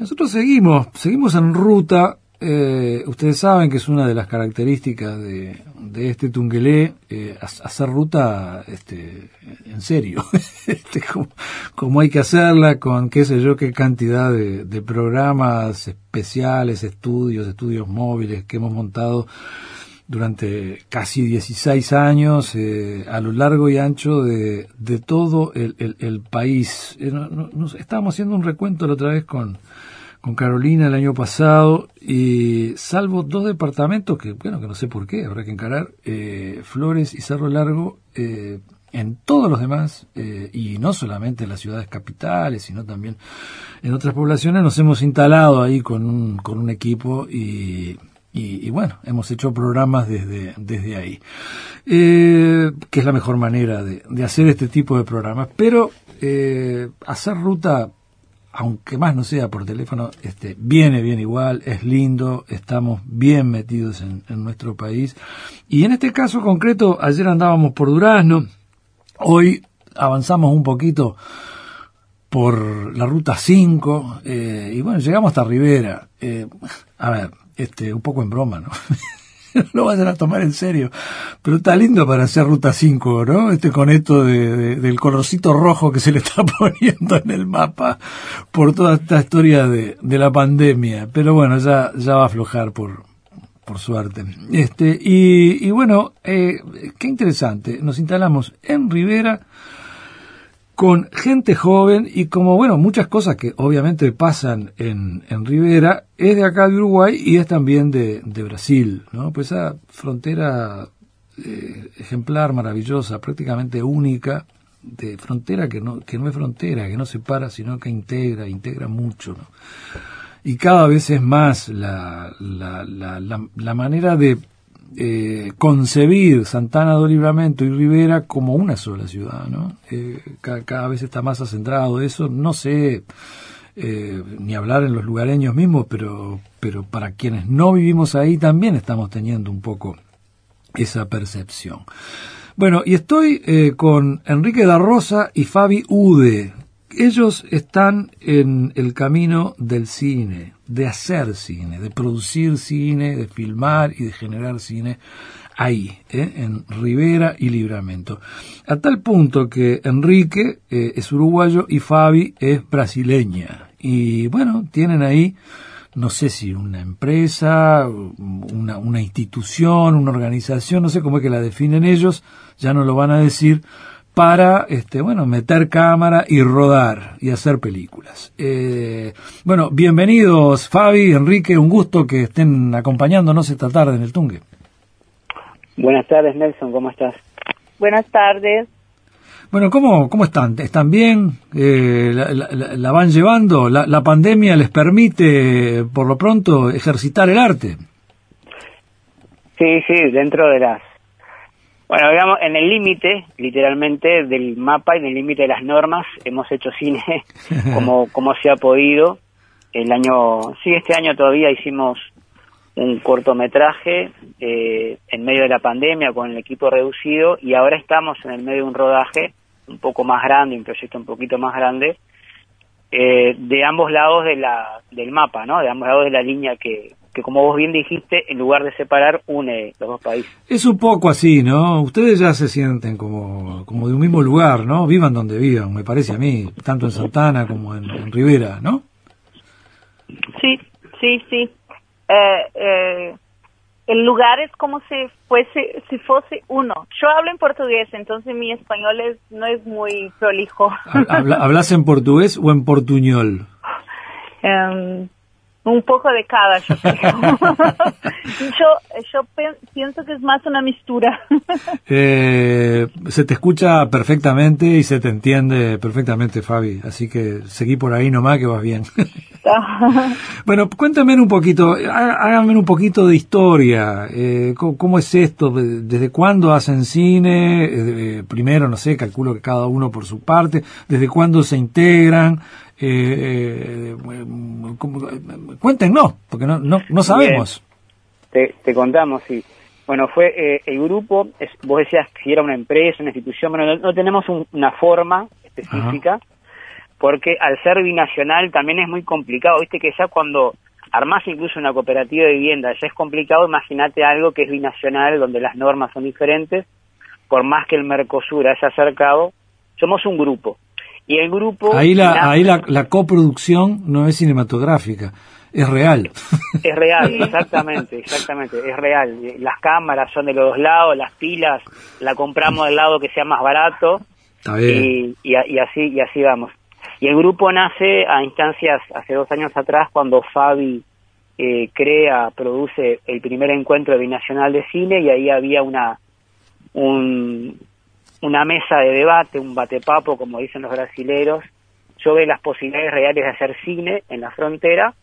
Nosotros seguimos, seguimos en ruta. Eh, ustedes saben que es una de las características de, este Tungelé eh, hacer ruta este, en serio, este, como, hay que hacerla, con qué sé yo, qué cantidad de, de programas especiales, estudios, estudios móviles que hemos montado durante casi 16 años eh, a lo largo y ancho de, de todo el, el, país. Eh, estábamos haciendo un recuento la otra vez con, con Carolina el año pasado y salvo dos departamentos que, bueno, que no sé por qué, habrá que encarar, eh, Flores y Cerro Largo, eh, en todos los demás, eh, y no solamente en las ciudades capitales, sino también en otras poblaciones, nos hemos instalado ahí con un, con un equipo y y, bueno, hemos hecho programas desde, desde ahí, eh, que es la mejor manera de, de, hacer este tipo de programas. Pero eh, hacer ruta, aunque más no sea por teléfono, este, viene bien igual, es lindo, estamos bien metidos en, en nuestro país. Y en este caso concreto, ayer andábamos por Durazno, hoy avanzamos un poquito por la ruta 5 eh, y bueno, llegamos hasta Rivera. Eh, a ver, este, un poco en broma, ¿no? lo vayan a tomar en serio. Pero está lindo para hacer ruta 5, ¿no? Este con esto de, del colorcito rojo que se le está poniendo en el mapa por toda esta historia de, de la pandemia. Pero bueno, ya, ya va a aflojar por, por suerte. Este, y, y bueno, eh, qué interesante. Nos instalamos en Rivera con gente joven y como, bueno, muchas cosas que obviamente pasan en, en Rivera, es de acá de Uruguay y es también de, de Brasil, ¿no? Pues esa frontera eh, ejemplar, maravillosa, prácticamente única, de frontera que no, que no es frontera, que no separa, sino que integra, integra mucho, ¿no? Y cada vez es más la, la, la, la manera de eh, concebir Santana do Libramento y Rivera como una sola ciudad, ¿no? Eh, cada, vez está más acentrado eso, no sé eh, ni hablar en los lugareños mismos, pero, pero para quienes no vivimos ahí también estamos teniendo un poco esa percepción. Bueno, y estoy con Enrique da Rosa y Fabi Ude, ellos están en el camino del cine, de hacer cine, de producir cine, de filmar y de generar cine ahí, ¿eh? en Rivera y Libramento. A tal punto que Enrique eh, es uruguayo y Fabi es brasileña. Y bueno, tienen ahí, no sé si una empresa, una, una institución, una organización, no sé cómo es que la definen ellos, ya no lo van a decir, para, este, bueno, meter cámara y rodar y hacer películas. Eh, bueno, bienvenidos Fabi, Enrique, un gusto que estén acompañándonos esta tarde en el Tungue. Buenas tardes Nelson, ¿cómo estás? Buenas tardes. Bueno, ¿cómo, cómo están? ¿Están bien? Eh, la, van llevando? ¿La, ¿La pandemia les permite, por lo pronto, ejercitar el arte? Sí, sí, dentro de las bueno, digamos, en el límite, literalmente, del mapa y en el límite de las normas, hemos hecho cine como, como se ha podido. El año, sí, este año todavía hicimos un cortometraje eh, en medio de la pandemia con el equipo reducido y ahora estamos en el medio de un rodaje un poco más grande, un proyecto un poquito más grande, eh, de ambos lados de la, del mapa, ¿no? De ambos lados de la línea que, que como vos bien dijiste, en lugar de separar, une los dos países. Es un poco así, ¿no? Ustedes ya se sienten como, como de un mismo lugar, ¿no? Vivan donde vivan, me parece a mí, tanto en Santana como en, Rivera, ¿no? Sí, sí, sí. Eh, eh, el lugar es como si fuese, si fuese uno. Yo hablo en portugués, entonces mi español es, no es muy prolijo. ¿Hablas en portugués o en portuñol? Um, un poco de cada, yo yo, pienso que es más una mistura. Eh, se te escucha perfectamente y se te entiende perfectamente, Fabi. Así que seguí por ahí nomás que vas bien. bueno, cuéntame un poquito, háganme un poquito de historia. Eh, ¿cómo, es esto? ¿Desde cuándo hacen cine? Eh, primero, no sé, calculo que cada uno por su parte. ¿Desde cuándo se integran? Eh, cuéntenos, porque no, no, no sabemos. Te, te, contamos, sí. Bueno, fue eh, el grupo, vos decías si era una empresa, una institución, bueno, no, tenemos una forma específica, porque al ser binacional también es muy complicado, viste que ya cuando armás incluso una cooperativa de vivienda ya es complicado, imagínate algo que es binacional, donde las normas son diferentes, por más que el Mercosur haya acercado, somos un grupo. Y el grupo... Ahí la, ahí la, la coproducción no es cinematográfica, es real. Es real, exactamente, exactamente, es real. Las cámaras son de los dos lados, las pilas la compramos del lado que sea más barato Y, y, así y así vamos. Y el grupo nace a instancias hace dos años atrás cuando Fabi eh, crea, produce el primer encuentro binacional de cine y ahí había una un, una mesa de debate, un batepapo, como dicen los brasileros, sobre las posibilidades reales de hacer cine en la frontera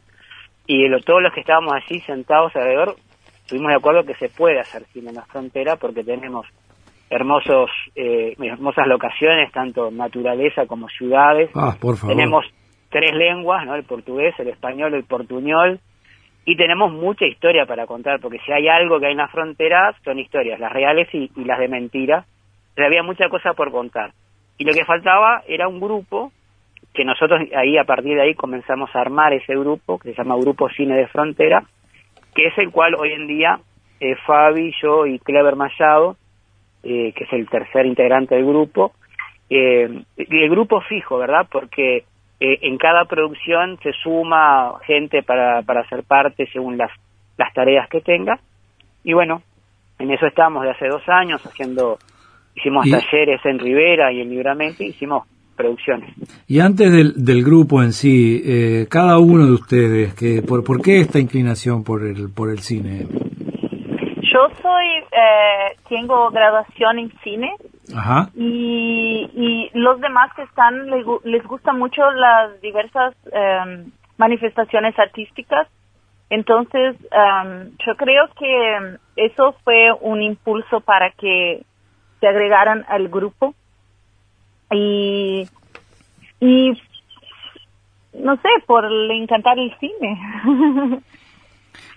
y todos los que estábamos allí sentados alrededor estuvimos de acuerdo que se puede hacer cine en la frontera porque tenemos hermosos eh, hermosas locaciones tanto naturaleza como ciudades. Ah, tenemos tres lenguas no el portugués el español el portuñol. Y tenemos mucha historia para contar porque si hay algo que hay en la frontera son historias las reales y, las de mentira pero había mucha cosa por contar y lo que faltaba era un grupo que nosotros ahí a partir de ahí comenzamos a armar ese grupo que se llama Grupo Cine de Frontera, que es el cual hoy en día eh, Fabi, yo y Clever Mallado, eh, que es el tercer integrante del grupo, eh, el grupo fijo, ¿verdad? Porque eh, en cada producción se suma gente para, para ser parte según las, las tareas que tenga. Y bueno, en eso estamos de hace dos años haciendo, hicimos talleres en Rivera y en Libramento, hicimos producciones. Y antes del, del grupo en sí, eh, cada uno de ustedes, que por, ¿por qué esta inclinación por el, por el cine? Yo soy, eh, tengo graduación en cine Ajá. Y, y los demás que están les, les gustan mucho las diversas em, manifestaciones artísticas. Entonces, em, yo creo que eso fue un impulso para que se agregaran al grupo y, y no sé, por encantar el cine.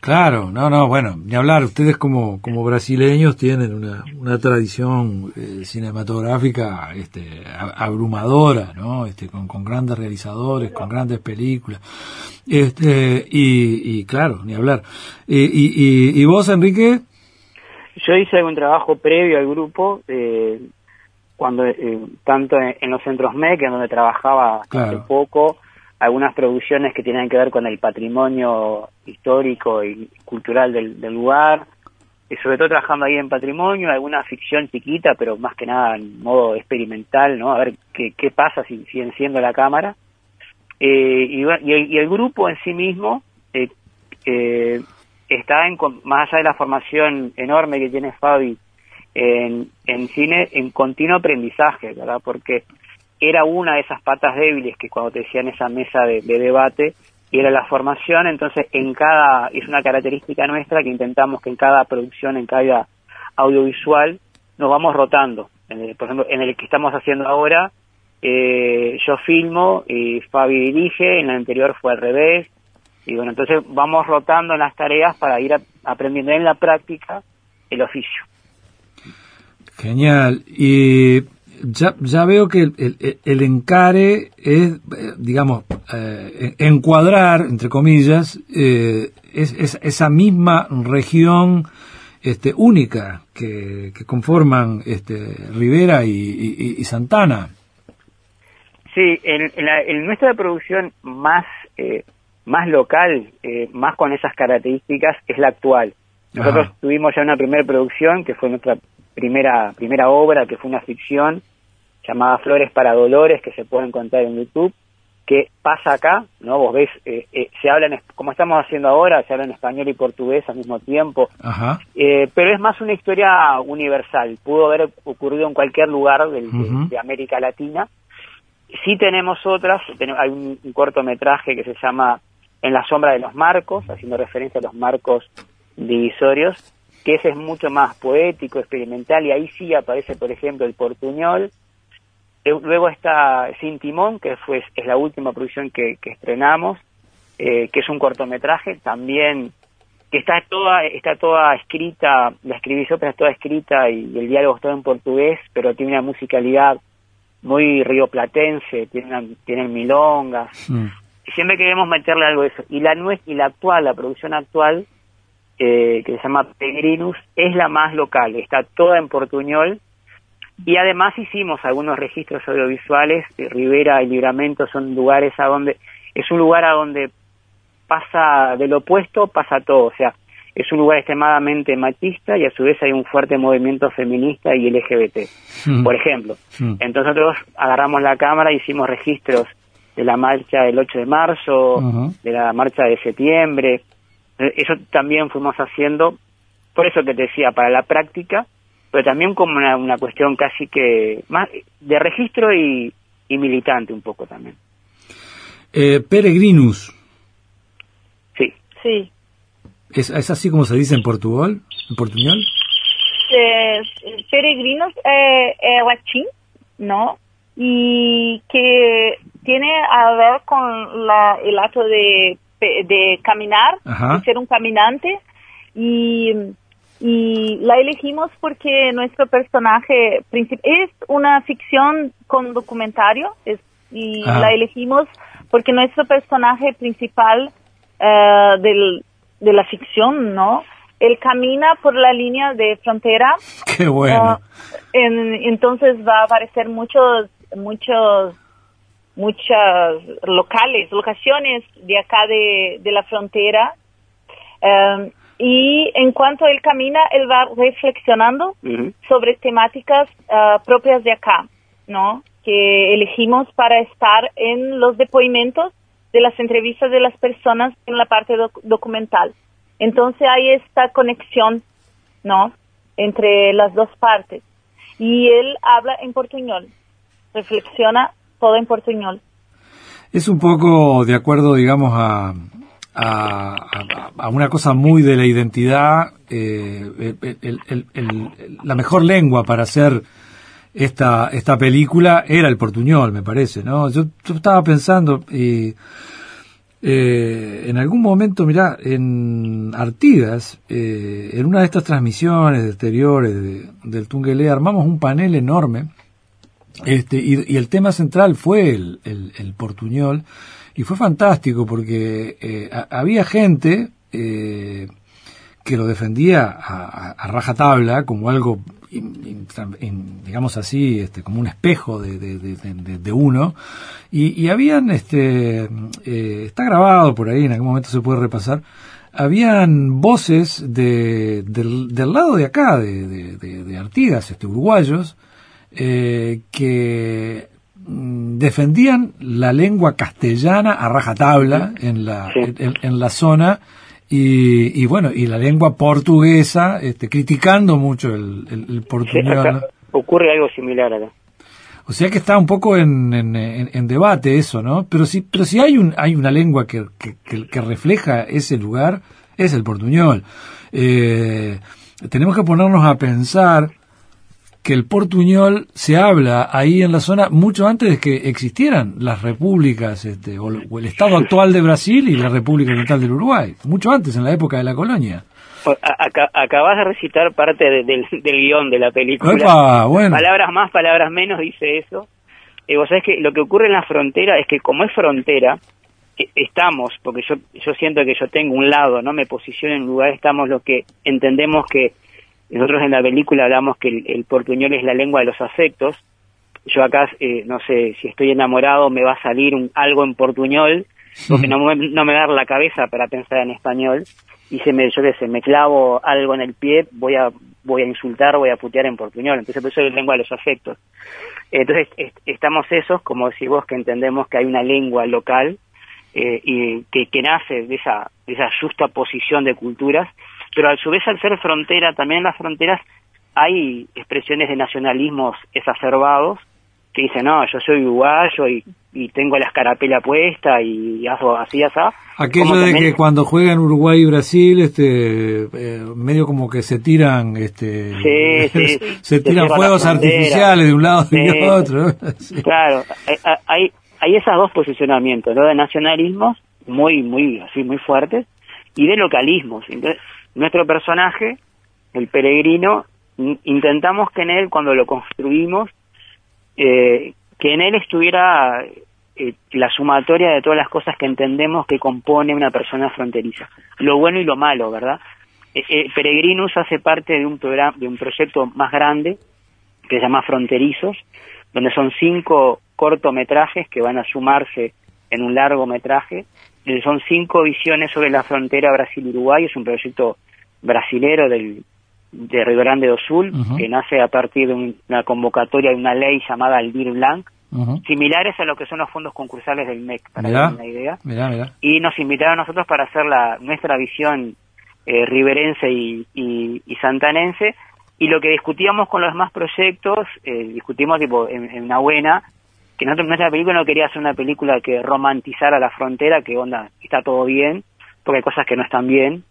Claro, no, no, bueno, ni hablar, ustedes como, como brasileños tienen una, una tradición eh, cinematográfica este, abrumadora, ¿no? Este, con, con grandes realizadores, con grandes películas, este, y, y claro, ni hablar. y, y, y, vos, Enrique? Yo hice algún trabajo previo al grupo, eh, cuando eh, tanto en, los centros MEC, en donde trabajaba hace poco, algunas producciones que tienen que ver con el patrimonio histórico y cultural del, lugar, y sobre todo trabajando ahí en patrimonio, alguna ficción chiquita, pero más que nada en modo experimental, ¿no? A ver qué, qué pasa si, si enciendo la cámara. Eh, y, y, el, grupo en sí mismo eh, eh, está en, más allá de la formación enorme que tiene Fabi en, en cine en continuo aprendizaje, ¿verdad? Porque era una de esas patas débiles que cuando te decían esa mesa de, debate, era la formación, entonces en cada, es una característica nuestra que intentamos que en cada producción, en cada audiovisual, nos vamos rotando. por ejemplo, en el que estamos haciendo ahora, eh, yo filmo y Fabi dirige, en el anterior fue al revés, y bueno, entonces vamos rotando en las tareas para ir aprendiendo en la práctica el oficio. Genial. Y ya, ya veo que el, el, encare es, eh, digamos, eh, encuadrar, entre comillas, eh, es, esa misma región este, única que, que conforman este, Rivera y, Santana. Sí, en, en, nuestra producción más, más local, más con esas características, es la actual. Nosotros tuvimos ya una primera producción, que fue nuestra primera, primera obra, que fue una ficción llamada Flores para Dolores, que se puede encontrar en YouTube, que pasa acá, ¿no? Vos ves, eh, eh, se habla, en, como estamos haciendo ahora, se habla en español y portugués al mismo tiempo, eh, pero es más una historia universal, pudo haber ocurrido en cualquier lugar de, América Latina. Sí tenemos otras, hay un, un cortometraje que se llama En la sombra de los marcos, haciendo referencia a los marcos divisorios, que ese es mucho más poético, experimental, y ahí sí aparece, por ejemplo, el portuñol. Eh, luego está Sin Timón, que fue, es la última producción que, estrenamos, eh, que es un cortometraje, también que está toda está toda escrita, la escribí yo, está toda escrita y, el diálogo está en portugués, pero tiene una musicalidad muy rioplatense, tienen, tienen milongas. Mm. Siempre queremos meterle algo de eso. Y la, nues- y la actual, la producción actual, eh, que se llama Peregrinus, es la más local, está toda en portuñol. Y además hicimos algunos registros audiovisuales, Rivera y Libramento son lugares a donde, es un lugar a donde pasa del opuesto, pasa todo, o sea, es un lugar extremadamente machista y a su vez hay un fuerte movimiento feminista y LGBT, Mm. por ejemplo. Mm. Entonces nosotros agarramos la cámara, hicimos registros de la marcha del 8 de marzo, de la marcha de septiembre. Eh, Eso también fuimos haciendo, por eso que te decía, para la práctica, pero también como una, una cuestión casi que más de registro y, y militante un poco también. Eh, Peregrinus, Sí, Sí. ¿es, es así como se dice en Portugal? ¿En portuñol? Eh, peregrinos eh, eh, latín, ¿no? Y que tiene a ver con la, el acto de, de caminar, Ajá. de ser un caminante. Y, y la elegimos porque nuestro personaje es una ficción con documentario es, y la elegimos porque nuestro personaje principal del, de la ficción, ¿no? Él camina por la línea de frontera Qué bueno. Ah, en- entonces va a aparecer muchos, muchos, muchas locales, locaciones de acá de, de la frontera. Um, y en cuanto él camina, él va reflexionando sobre temáticas ah, propias de acá, ¿no? Que elegimos para estar en los depoimentos de las entrevistas de las personas en la parte doc- documental. Entonces hay esta conexión, ¿no? Entre las dos partes. Y él habla en portuñol, reflexiona Es un poco de acuerdo, digamos, a, a, una cosa muy de la identidad. eh, la mejor lengua para hacer esta, esta película era el portuñol, me parece, ¿no? Yo, yo estaba pensando, eh, en algún momento, mirá, en Artigas, eh, en una de estas transmisiones exteriores de- del Tungelé, armamos un panel enorme este, y, el tema central fue el, el- el portuñol, y fue fantástico porque eh, ha- había gente eh, que lo defendía a, a- a rajatabla como algo, digamos así, este, como un espejo de, de- de- de- uno, y, y habían, este, eh, está grabado por ahí, en algún momento se puede repasar, habían voces de, del, del lado de acá, de Artigas, este, uruguayos, eh, que mm, defendían la lengua castellana a rajatabla en la, Sí. en, en la zona y, y bueno, y la lengua portuguesa, este, criticando mucho el, el, Sí, ¿no? ocurre algo similar acá. O sea que está un poco en, en, debate eso, ¿no? Pero si, pero si hay un, hay una lengua que, que, que- que refleja ese lugar, es el portuñol. Eh, tenemos que ponernos a pensar que el portuñol se habla ahí en la zona mucho antes de que existieran las repúblicas, este, o, o el Estado actual de Brasil y la República Oriental del Uruguay, mucho antes, en la época de la colonia. Acabas de recitar parte de- del, del guion de la película. Bueno. Palabras más, palabras menos, dice eso. Eh, vos sabés que lo que ocurre en la frontera es que como es frontera, eh, estamos, porque yo, yo siento que yo tengo un lado, no me posiciono en un lugar, estamos los que entendemos que nosotros en la película hablamos que el, el portuñol es la lengua de los afectos. Yo acá, eh, no sé, si estoy enamorado me va a salir un, algo en portuñol, porque no, me- no me da la cabeza para pensar en español. Y se me, yo qué sé, me clavo algo en el pie, voy a, voy a insultar, voy a putear en portuñol. Entonces, por eso es lengua de los afectos. Entonces, est- estamos esos, como decís vos, que entendemos que hay una lengua local eh, y que, que nace de esa, de esa justa posición de culturas, pero a su vez al ser frontera, también en las fronteras hay expresiones de nacionalismos exacerbados que dicen, no, yo soy uruguayo y, y tengo la escarapela puesta y hago así, así. Aquello Como de también- que cuando juegan Uruguay y Brasil, este, eh, medio como que se tiran, este, Sí, sí. se tiran fuegos artificiales de un lado y de otro. Claro, hay, hay, hay esos dos posicionamientos, ¿no? De nacionalismos muy, muy, así, muy fuertes, y de localismos. Entonces, nuestro personaje, el peregrino, in- intentamos que en él, cuando lo construimos, eh, que en él estuviera eh, la sumatoria de todas las cosas que entendemos que compone una persona fronteriza, lo bueno y lo malo, ¿verdad? Eh, eh, Peregrinus hace parte de un programa, de un proyecto más grande que se llama Fronterizos, donde son cinco cortometrajes que van a sumarse en un largometraje. Son cinco visiones sobre la frontera Brasil-Uruguay. Es un proyecto brasilero del, de Río Grande do Sul, que nace a partir de una convocatoria de una ley llamada Aldir Blanc, similares a lo que son los fondos concursales del MEC, para dar una idea. Y nos invitaron a nosotros para hacer la, nuestra visión eh, riverense y, y, santanense. Y lo que discutíamos con los demás proyectos, eh, discutimos tipo en, una buena, que nosotros, nuestra película no quería hacer una película que romantizara la frontera, que onda, está todo bien, porque hay cosas que no están bien.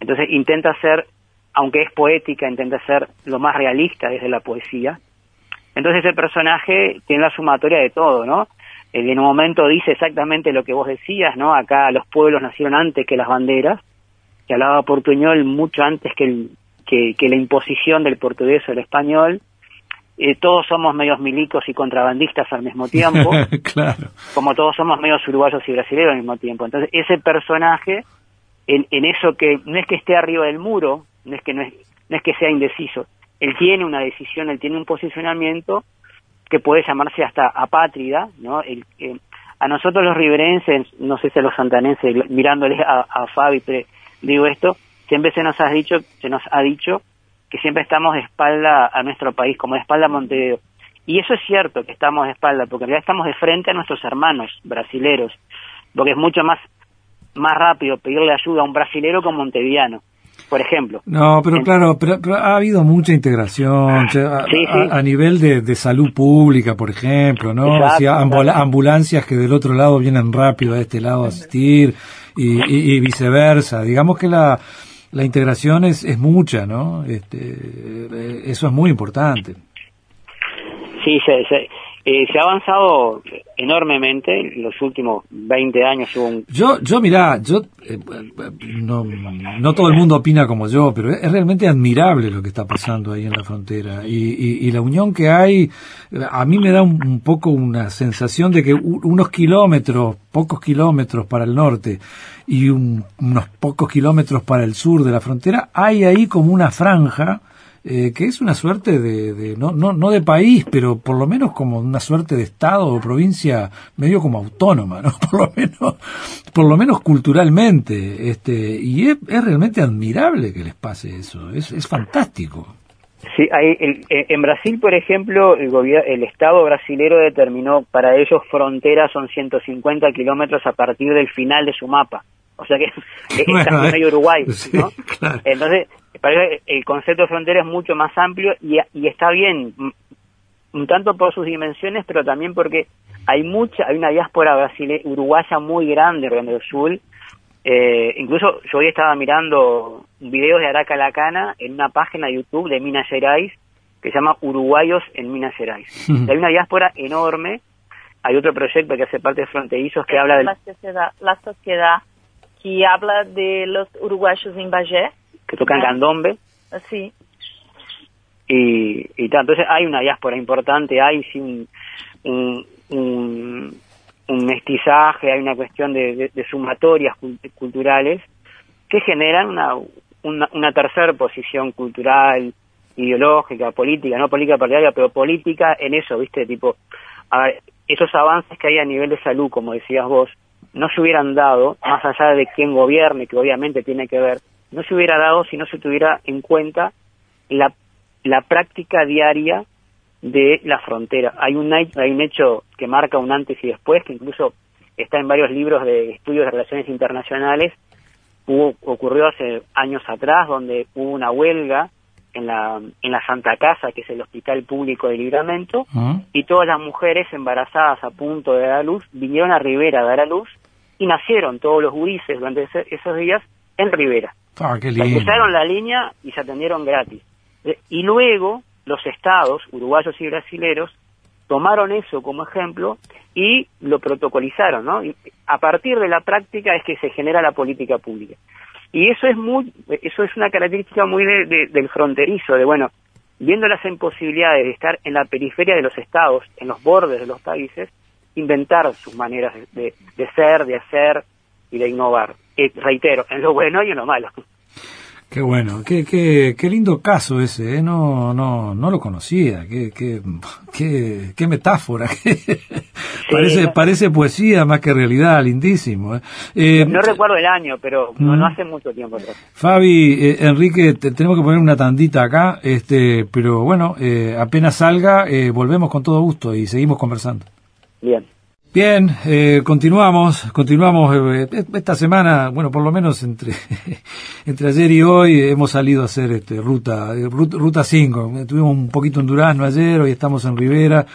Entonces intenta ser, aunque es poética, intenta ser lo más realista desde la poesía. Entonces ese personaje tiene la sumatoria de todo, ¿no? en un momento dice exactamente lo que vos decías, ¿no? Acá los pueblos nacieron antes que las banderas, que hablaba portuñol mucho antes que, el, que, la imposición del portugués o el español. Eh, todos somos medios milicos y contrabandistas al mismo tiempo, claro. como todos somos medios uruguayos y brasileños al mismo tiempo. Entonces, ese personaje, en, en eso que no es que esté arriba del muro, no es que no es, no es que sea indeciso, él tiene una decisión, él tiene un posicionamiento que puede llamarse hasta apátrida, ¿no? El, eh, a nosotros los riverenses, no sé si a los santanenses, mirándoles a, a Fabi, digo esto, siempre se nos ha dicho, se nos ha dicho que siempre estamos de espalda a nuestro país, como de espalda a Montevideo. Y eso es cierto que estamos de espalda, porque en realidad estamos de frente a nuestros hermanos brasileros, porque es mucho más, más rápido pedirle ayuda a un brasilero que a un montevideano por ejemplo. No, pero claro, pero, ha habido mucha integración a, nivel de, salud pública, por ejemplo, ¿no? ambulancias que del otro lado vienen rápido a este lado a asistir y, viceversa. Digamos que la, la integración es, es mucha, ¿no? Este, eh, eso es muy importante. Sí, se, se, eh, se ha avanzado enormemente en los últimos 20 años. Yo, yo mirá, yo, eh, no, no todo el mundo opina como yo, pero es realmente admirable lo que está pasando ahí en la frontera. Y, y, la unión que hay, a mí me da un, poco una sensación de que unos kilómetros, pocos kilómetros para el norte y unos pocos kilómetros para el sur de la frontera, hay ahí como una franja eh, que es una suerte de, no, no, no de país, pero por lo menos como una suerte de estado o provincia medio como autónoma, ¿no? Por lo menos, por lo menos culturalmente, este, y es, realmente admirable que les pase eso, es, es fantástico. Sí, hay, eh, en Brasil, por ejemplo, el, el Estado brasilero determinó para ellos fronteras son 150 kilómetros a partir del final de su mapa. O sea que es bueno, medio Uruguay, ¿no? Entonces, el concepto de frontera es mucho más amplio y, está bien, un tanto por sus dimensiones, pero también porque hay mucha, hay una diáspora brasileña, uruguaya muy grande en el Sur. Eh, incluso yo hoy estaba mirando videos de Araca Lacana en una página de YouTube de Minas Gerais que se llama Uruguayos en Minas Gerais. hay una diáspora enorme. Hay otro proyecto que hace parte de Fronterizos que habla de la sociedad, la sociedad que habla de los uruguayos en Bagé que tocan candombe. Sí. Y, y entonces hay una diáspora importante, hay sí un, un, un, mestizaje, hay una cuestión de, de, sumatorias culturales que generan una, una, una tercera posición cultural, ideológica, política, no política partidaria, pero política en eso, ¿viste? Tipo, a ver, esos avances que hay a nivel de salud, como decías vos, no se hubieran dado, más allá de quién gobierne, que obviamente tiene que ver, no se hubiera dado si no se tuviera en cuenta la, la práctica diaria de la frontera. Hay un, hay un hecho que marca un antes y después, que incluso está en varios libros de estudios de relaciones internacionales, hubo, ocurrió hace años atrás, donde hubo una huelga en la, en la Santa Casa, que es el hospital público de Libramento, ah. y todas las mujeres embarazadas a punto de dar a luz vinieron a Rivera a dar a luz y nacieron todos los gurises durante esos días en Rivera. Ah, Cruzaron la línea y se atendieron gratis. Eh, y luego los estados, uruguayos y brasileros, tomaron eso como ejemplo y lo protocolizaron, ¿no? Y a partir de la práctica es que se genera la política pública. Y eso es muy, eso es una característica muy del fronterizo, de bueno, viendo las imposibilidades de estar en la periferia de los estados, en los bordes de los países, inventar sus maneras de, de ser, de hacer y de innovar. Eh, reitero, en lo bueno y en lo malo. Qué bueno, qué, qué, qué lindo caso ese, ¿eh? no, no, no lo conocía, qué, qué, qué, qué metáfora, parece, parece poesía más que realidad, lindísimo. ¿eh? Eh, no recuerdo el año, pero no, no hace mucho tiempo atrás. Fabi, Enrique, tenemos que poner una tandita acá, este, pero bueno, apenas salga, volvemos con todo gusto y seguimos conversando. Bien. Eh, continuamos, continuamos eh, esta semana, bueno, por lo menos entre entre ayer y hoy hemos salido a hacer este ruta eh, ruta 5. Tuvimos un poquito en Durazno ayer, hoy estamos en Rivera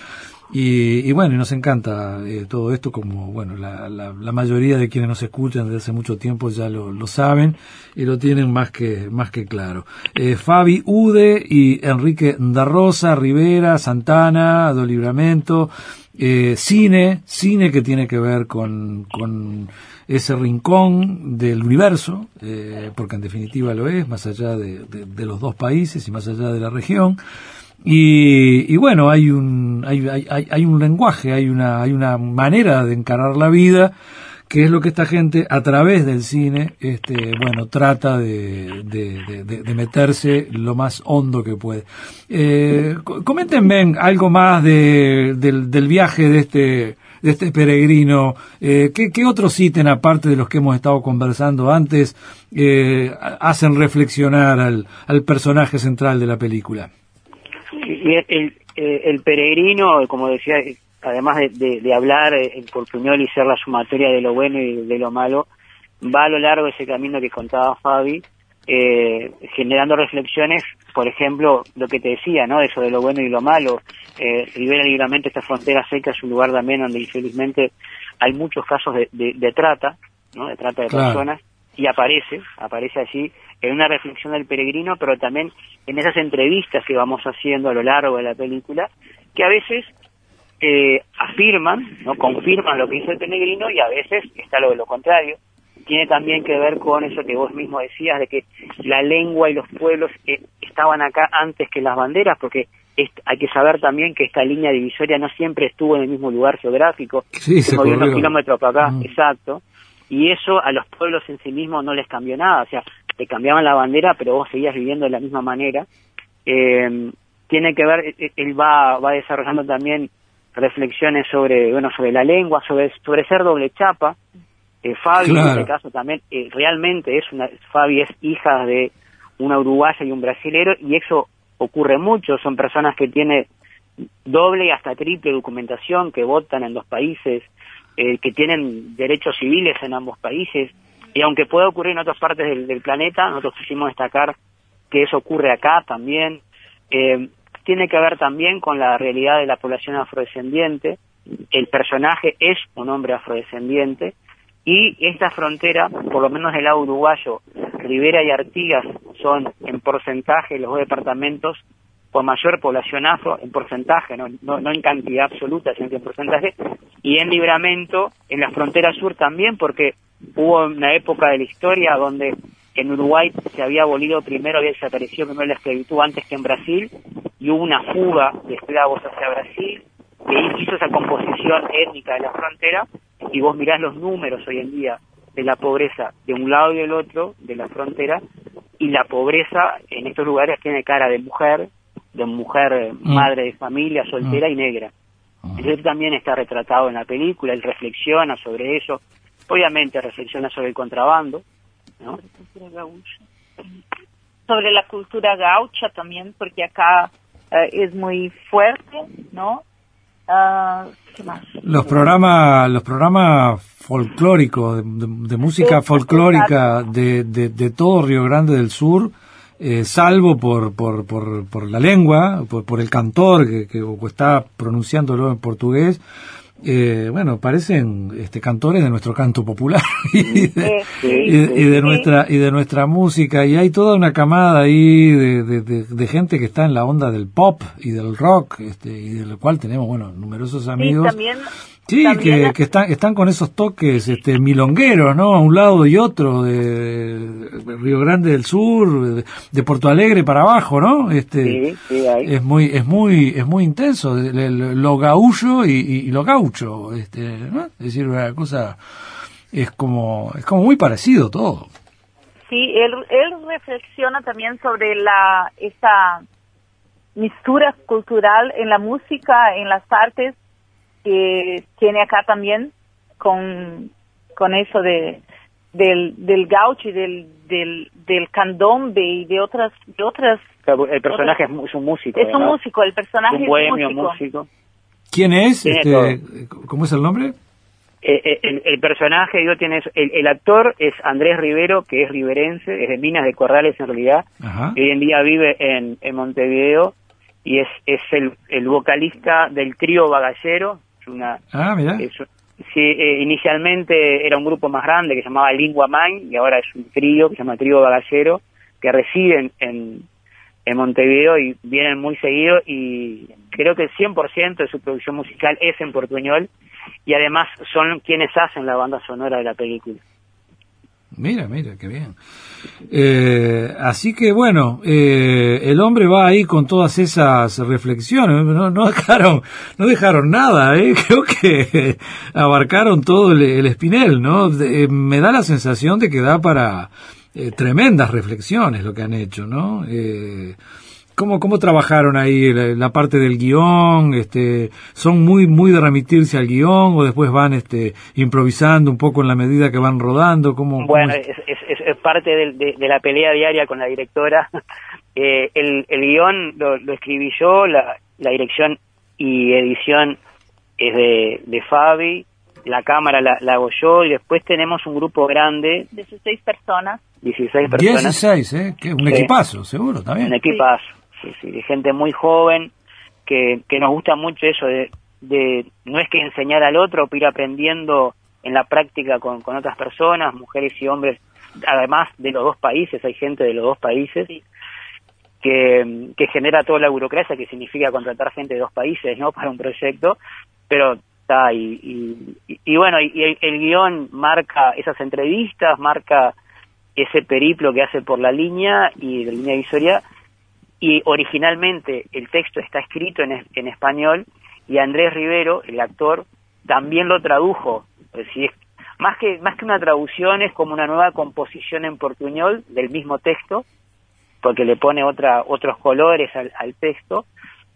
y, y bueno, nos encanta eh, todo esto como bueno la, la, la, mayoría de quienes nos escuchan desde hace mucho tiempo ya lo, lo saben y lo tienen más que más que claro. Eh, Fabi Ude y Enrique Darrosa, Rivera, Santana, Do Libramento eh, cine, cine que tiene que ver con, con ese rincón del universo, eh, porque en definitiva lo es, más allá de, de, los dos países y más allá de la región. Y, y bueno, hay un, hay, hay, hay un lenguaje, hay una, hay una manera de encarar la vida que es lo que esta gente a través del cine, este, bueno, trata de, de, de, de meterse lo más hondo que puede. Eh, coméntenme algo más de, del, del viaje de este, de este peregrino. Eh, ¿qué, ¿Qué otros ítems, aparte de los que hemos estado conversando antes, eh, hacen reflexionar al, al personaje central de la película? El, el, el peregrino, como decía, además de, de, hablar en portuñol y ser la sumatoria de lo bueno y de lo malo, va a lo largo de ese camino que contaba Fabi, eh, generando reflexiones, por ejemplo, lo que te decía, ¿no? Eso de lo bueno y lo malo. Eh, Rivera Libramente, esta frontera seca, es un lugar también donde infelizmente hay muchos casos de, de, de trata, ¿no? De trata de personas, y aparece, aparece allí en una reflexión del peregrino, pero también en esas entrevistas que vamos haciendo a lo largo de la película, que a veces eh, afirman, no confirman lo que dice el peregrino y a veces está lo de lo contrario. Tiene también que ver con eso que vos mismo decías de que la lengua y los pueblos eh, estaban acá antes que las banderas, porque hay que saber también que esta línea divisoria no siempre estuvo en el mismo lugar geográfico, sí, se movió unos kilómetros para acá, mm. exacto, y eso a los pueblos en sí mismos no les cambió nada, o sea, te cambiaban la bandera, pero vos seguías viviendo de la misma manera. Eh, tiene que ver, e, él va, va desarrollando también reflexiones sobre bueno sobre la lengua sobre sobre ser doble chapa. Eh, Fabi en este caso también eh, realmente es una Fabi es hija de una uruguaya y un brasilero y eso ocurre mucho. Son personas que tienen doble y hasta triple documentación que votan en dos países eh, que tienen derechos civiles en ambos países y aunque pueda ocurrir en otras partes del, del planeta nosotros quisimos destacar que eso ocurre acá también eh, tiene que ver también con la realidad de la población afrodescendiente. El personaje es un hombre afrodescendiente y esta frontera, por lo menos del lado uruguayo, Rivera y Artigas son en porcentaje los dos departamentos con mayor población afro, en porcentaje, no, no, no en cantidad absoluta, sino que en porcentaje, y en Libramento, en la frontera sur también, porque hubo una época de la historia donde en Uruguay se había abolido primero, había desaparecido primero la esclavitud antes que en Brasil, y hubo una fuga de esclavos hacia Brasil, que hizo esa composición étnica de la frontera, y vos mirás los números hoy en día de la pobreza de un lado y del otro de la frontera, y la pobreza en estos lugares tiene cara de mujer, de mujer eh, mm. madre de familia, soltera mm. y negra. Mm. Entonces también está retratado en la película, él reflexiona sobre eso, obviamente reflexiona sobre el contrabando, ¿no? Sobre la cultura gaucha también, porque acá eh, es muy fuerte, ¿no? Uh, ¿Qué más? Los programas, los programas folclóricos, de, de, música folclórica de, de, de, todo Río Grande del Sur, eh, salvo por, por, por, por, la lengua, por, por el cantor que, que está pronunciándolo en portugués, eh, bueno, parecen este, cantores de nuestro canto popular y, de, sí, y, y de nuestra y de nuestra música. Y hay toda una camada ahí de, de, de, gente que está en la onda del pop y del rock este, y del cual tenemos bueno numerosos amigos. también Sí, que, que, están, están con esos toques este, milongueros, ¿no? A un lado y otro, de, Río Grande del Sur, de, Porto Alegre para abajo, ¿no? Este, sí, sí, ahí. Es muy, es muy, es muy intenso, lo gaullo y, lo gaucho, este, ¿no? Es decir, una cosa, es como, es como muy parecido todo. Sí, él, él reflexiona también sobre la, esa mistura cultural en la música, en las artes, que tiene acá también con, con eso de del, del gaucho y del, del, del candombe y de otras de otras el personaje es, un músico es un músico el personaje un bohemio músico. quién es este, cómo es el nombre eh, eh, el, el, personaje yo tienes el, el, actor es Andrés Rivero que es riverense es de Minas de Corrales en realidad. Hoy en día vive en, en Montevideo y es es el, el vocalista del trío Bagallero una... Ah, mira. sí, eh, inicialmente era un grupo más grande que se llamaba Lingua Main y ahora es un trío que se llama Trío Bagallero que residen en, en Montevideo y vienen muy seguido y creo que el 100% de su producción musical es en portuñol y además son quienes hacen la banda sonora de la película. Mira, mira, qué bien. Eh, así que bueno, eh, el hombre va ahí con todas esas reflexiones. No, no dejaron, no dejaron nada. ¿eh? Creo que abarcaron todo el, el espinel, ¿no? Eh, me da la sensación de que da para eh, tremendas reflexiones lo que han hecho, ¿no? ¿Cómo, ¿Cómo trabajaron ahí la, parte del guion? Este, ¿Son muy muy de remitirse al guion o después van este, improvisando un poco en la medida que van rodando? ¿Cómo, bueno, es? Es, parte de, la pelea diaria con la directora. Eh, el, el guion lo, escribí yo, la, la dirección y edición es de, de Fabi, la cámara la, la, hago yo y después tenemos un grupo grande. 16 personas. 16 personas. 16, ¿eh? un equipazo, seguro, también. Un equipazo sí, sí, de gente muy joven, que, que nos gusta mucho eso de, de, no es que enseñar al otro, pero ir aprendiendo en la práctica con, con otras personas, mujeres y hombres, además de los dos países, hay gente de los dos países, que, que genera toda la burocracia que significa contratar gente de dos países, ¿no? Para un proyecto, pero está, y, y, y bueno, y, el, el guion marca esas entrevistas, marca ese periplo que hace por la línea y la línea divisoria, y originalmente el texto está escrito en, en español y Andrés Rivero, el actor, también lo tradujo. Es decir, más que, más que una traducción es como una nueva composición en portuñol del mismo texto, porque le pone otra, otros colores al, al texto.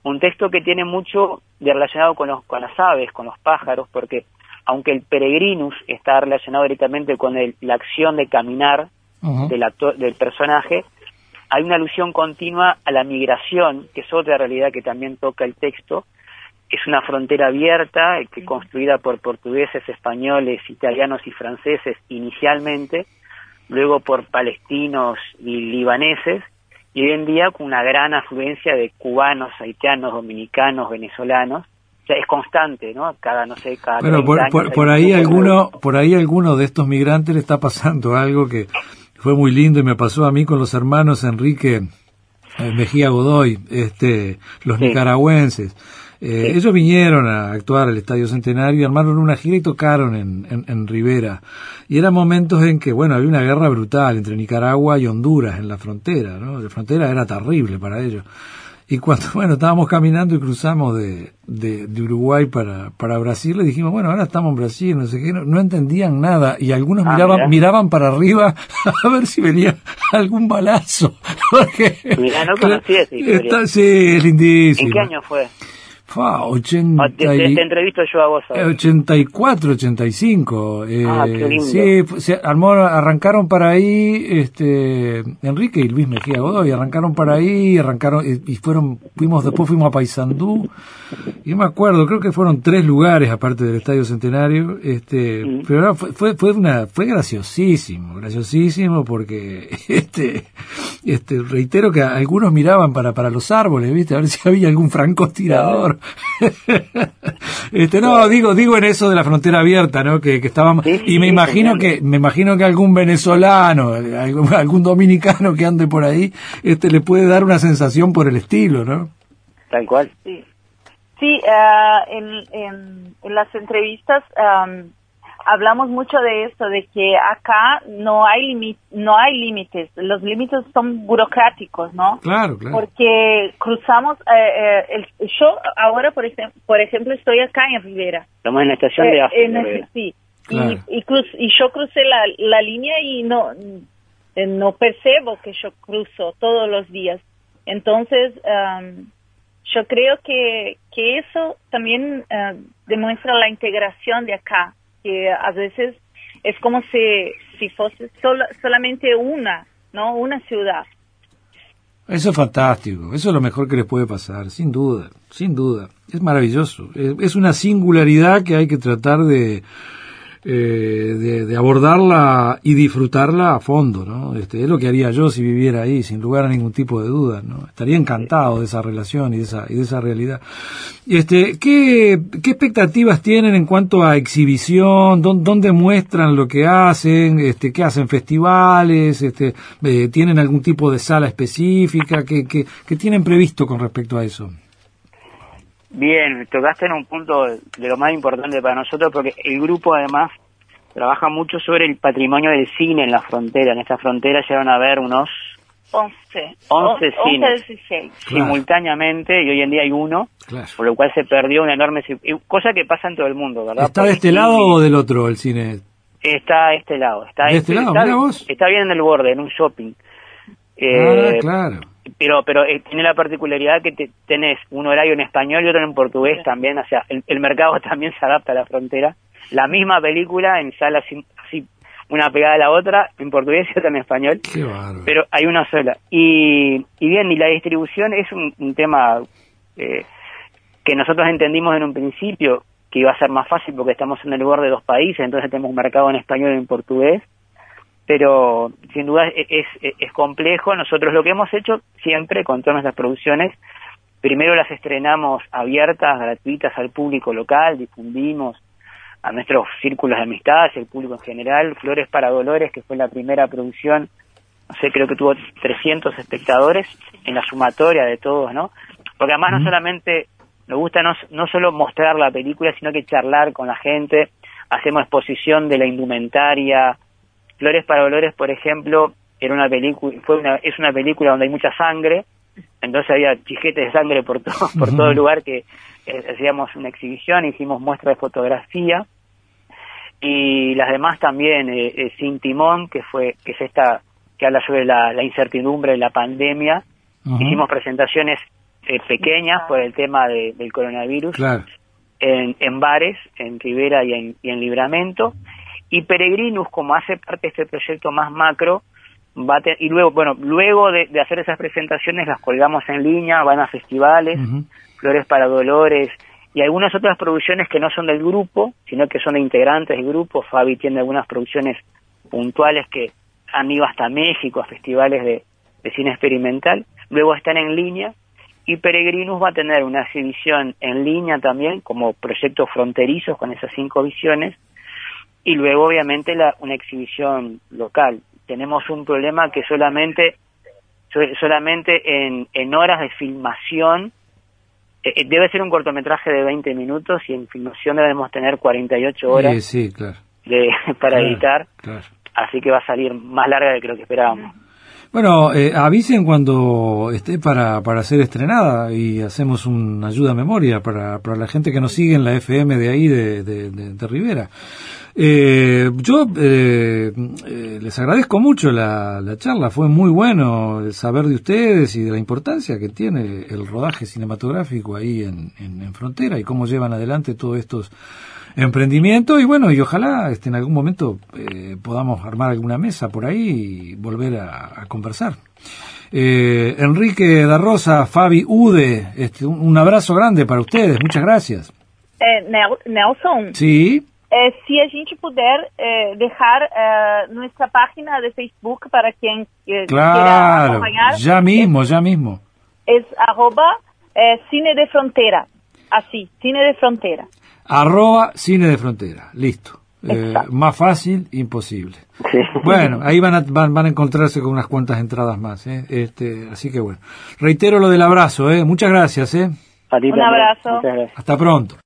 Un texto que tiene mucho de relacionado con, los, con las aves, con los pájaros, porque aunque el peregrinus está relacionado directamente con el, la acción de caminar del, actor, del personaje, hay una alusión continua a la migración, que es otra realidad que también toca el texto. Es una frontera abierta, eh, que construida por portugueses, españoles, italianos y franceses inicialmente, luego por palestinos y libaneses, y hoy en día con una gran afluencia de cubanos, haitianos, dominicanos, venezolanos. O sea, es constante, ¿no? Cada, no sé, cada bueno, por, por ahí alguno, por ahí alguno de estos migrantes le está pasando algo que fue muy lindo y me pasó a mí con los hermanos Enrique eh, Mejía Godoy, este, los nicaragüenses. Eh, ellos vinieron a actuar al Estadio Centenario y armaron una gira y tocaron en, en, en, Rivera. Y eran momentos en que, bueno, había una guerra brutal entre Nicaragua y Honduras en la frontera, ¿no? La frontera era terrible para ellos. Y cuando, bueno, estábamos caminando y cruzamos de, de, Uruguay para, para Brasil, le dijimos, bueno, ahora estamos en Brasil, no sé qué, no, entendían nada. Y algunos ah, miraban, miraban para arriba a ver si venía algún balazo. Porque, no conocía esa sí, es lindísimo. ¿En qué año fue? Fa, 80 ah, te, te, entrevisto yo a vos. 84, 85. Eh, ah, qué lindo. Sí, se armó, arrancaron para ahí, este, Enrique y Luis Mejía Godoy, arrancaron para ahí, arrancaron, y, fueron, fuimos, después fuimos a Paysandú, y me acuerdo, creo que fueron tres lugares aparte del Estadio Centenario, este, pero fue, fue, fue una, fue graciosísimo, graciosísimo porque, este, este, reitero que algunos miraban para, para los árboles, viste, a ver si había algún francotirador. este, no, digo, digo en eso de la frontera abierta, ¿no? Que, que estábamos, y me imagino que, me imagino que algún venezolano, algún, dominicano que ande por ahí, este, le puede dar una sensación por el estilo, ¿no? Tal cual. Sí. Sí, uh, en, en, en, las entrevistas um, hablamos mucho de esto, de que acá no hay no hay límites, los límites son burocráticos, ¿no? Claro, claro. Porque cruzamos, eh, eh, el, yo ahora, por, ejemplo, por ejemplo, estoy acá en Rivera. Estamos en la estación de África. sí, y, y, cruz, y, yo crucé la, la línea y no, no percibo que yo cruzo todos los días. Entonces, um, yo creo que, que eso también uh, demuestra la integración de acá, que a veces es como si, si fuese solamente una, ¿no? Una ciudad. Eso es fantástico, eso es lo mejor que les puede pasar, sin duda, sin duda. Es maravilloso, es una singularidad que hay que tratar de, eh, de, abordarla y disfrutarla a fondo, ¿no? Este, es lo que haría yo si viviera ahí, sin lugar a ningún tipo de duda, ¿no? Estaría encantado de esa relación y de esa, y de esa realidad. Este, ¿qué, ¿Qué expectativas tienen en cuanto a exhibición? ¿Dónde, muestran lo que hacen? Este, ¿Qué hacen festivales? Este, eh, ¿Tienen algún tipo de sala específica? ¿Qué, qué, qué tienen previsto con respecto a eso? Bien, tocaste en un punto de lo más importante para nosotros porque el grupo además trabaja mucho sobre el patrimonio del cine en la frontera. En esta frontera llegaron a ver unos 11, 11 cines simultáneamente y hoy en día hay uno, por lo cual se perdió una enorme... Cosa que pasa en todo el mundo, ¿verdad? ¿Está de este lado o del otro el cine? Está a este lado. Está, ¿De este, lado? Está, está bien en el borde, en un shopping. ah, eh, claro pero pero eh, tiene la particularidad que te, tenés un horario en español y otro en portugués también, o sea, el, mercado también se adapta a la frontera. La misma película en salas así, una pegada a la otra, en portugués y otra en español, pero hay una sola. Y, y bien, y la distribución es un, tema eh, que nosotros entendimos en un principio que iba a ser más fácil porque estamos en el lugar de dos países, entonces tenemos un mercado en español y en portugués, pero sin duda es, es, complejo. Nosotros lo que hemos hecho siempre con todas nuestras producciones, primero las estrenamos abiertas, gratuitas al público local, difundimos a nuestros círculos de amistades, el público en general, Flores para Dolores, que fue la primera producción, no sé, creo que tuvo 300 espectadores en la sumatoria de todos, ¿no? Porque además no solamente nos gusta no, no solo mostrar la película, sino que charlar con la gente, hacemos exposición de la indumentaria, Flores para Dolores, por ejemplo, era una película, fue una, es una película donde hay mucha sangre, entonces había chiquetes de sangre por todo, por todo el lugar que eh, hacíamos una exhibición, hicimos muestra de fotografía. Y las demás también, eh, eh, Sin Timón, que fue, que es esta, que habla sobre la, incertidumbre de la pandemia, hicimos presentaciones pequeñas por el tema del coronavirus en, en bares, en Rivera y en, y en Libramento, y Peregrinus, como hace parte de este proyecto más macro, va y luego, bueno, luego de, hacer esas presentaciones las colgamos en línea, van a festivales, Flores para Dolores y algunas otras producciones que no son del grupo, sino que son de integrantes del grupo. Fabi tiene algunas producciones puntuales que han ido hasta México a festivales de, de cine experimental. Luego están en línea y Peregrinus va a tener una exhibición en línea también como proyectos fronterizos con esas cinco visiones y luego obviamente la, una exhibición local. Tenemos un problema que solamente solamente en, en horas de filmación eh, eh, debe ser un cortometraje de 20 minutos y en filmación debemos tener 48 horas sí, claro. de, para editar, así que va a salir más larga de lo que esperábamos. Bueno, eh, avisen cuando esté para, para ser estrenada y hacemos una ayuda a memoria para, para la gente que nos sigue en la FM de ahí, de, de, de Rivera. Eh, yo eh, eh, les agradezco mucho la, charla, fue muy bueno saber de ustedes y de la importancia que tiene el rodaje cinematográfico ahí en, en, Frontera y cómo llevan adelante todos estos emprendimientos y bueno, y ojalá este, en algún momento eh, podamos armar alguna mesa por ahí y volver a, conversar. Eh, Enrique da Rosa, Fabi Ude, este, un, abrazo grande para ustedes, muchas gracias. Nelson. Sí. Eh, si a gente puder eh, dejar eh, nuestra página de Facebook para quien eh, quiera acompañar. Ya mismo, ya mismo. Es arroba eh, cine de frontera. Así, cine de frontera. Arroba cine de frontera. Listo. Eh, más fácil, imposible. Bueno, ahí van a, van, van, a encontrarse con unas cuantas entradas más. ¿eh? Este, así que bueno. Reitero lo del abrazo. ¿eh? Muchas gracias. ¿eh? Un abrazo. Hasta pronto.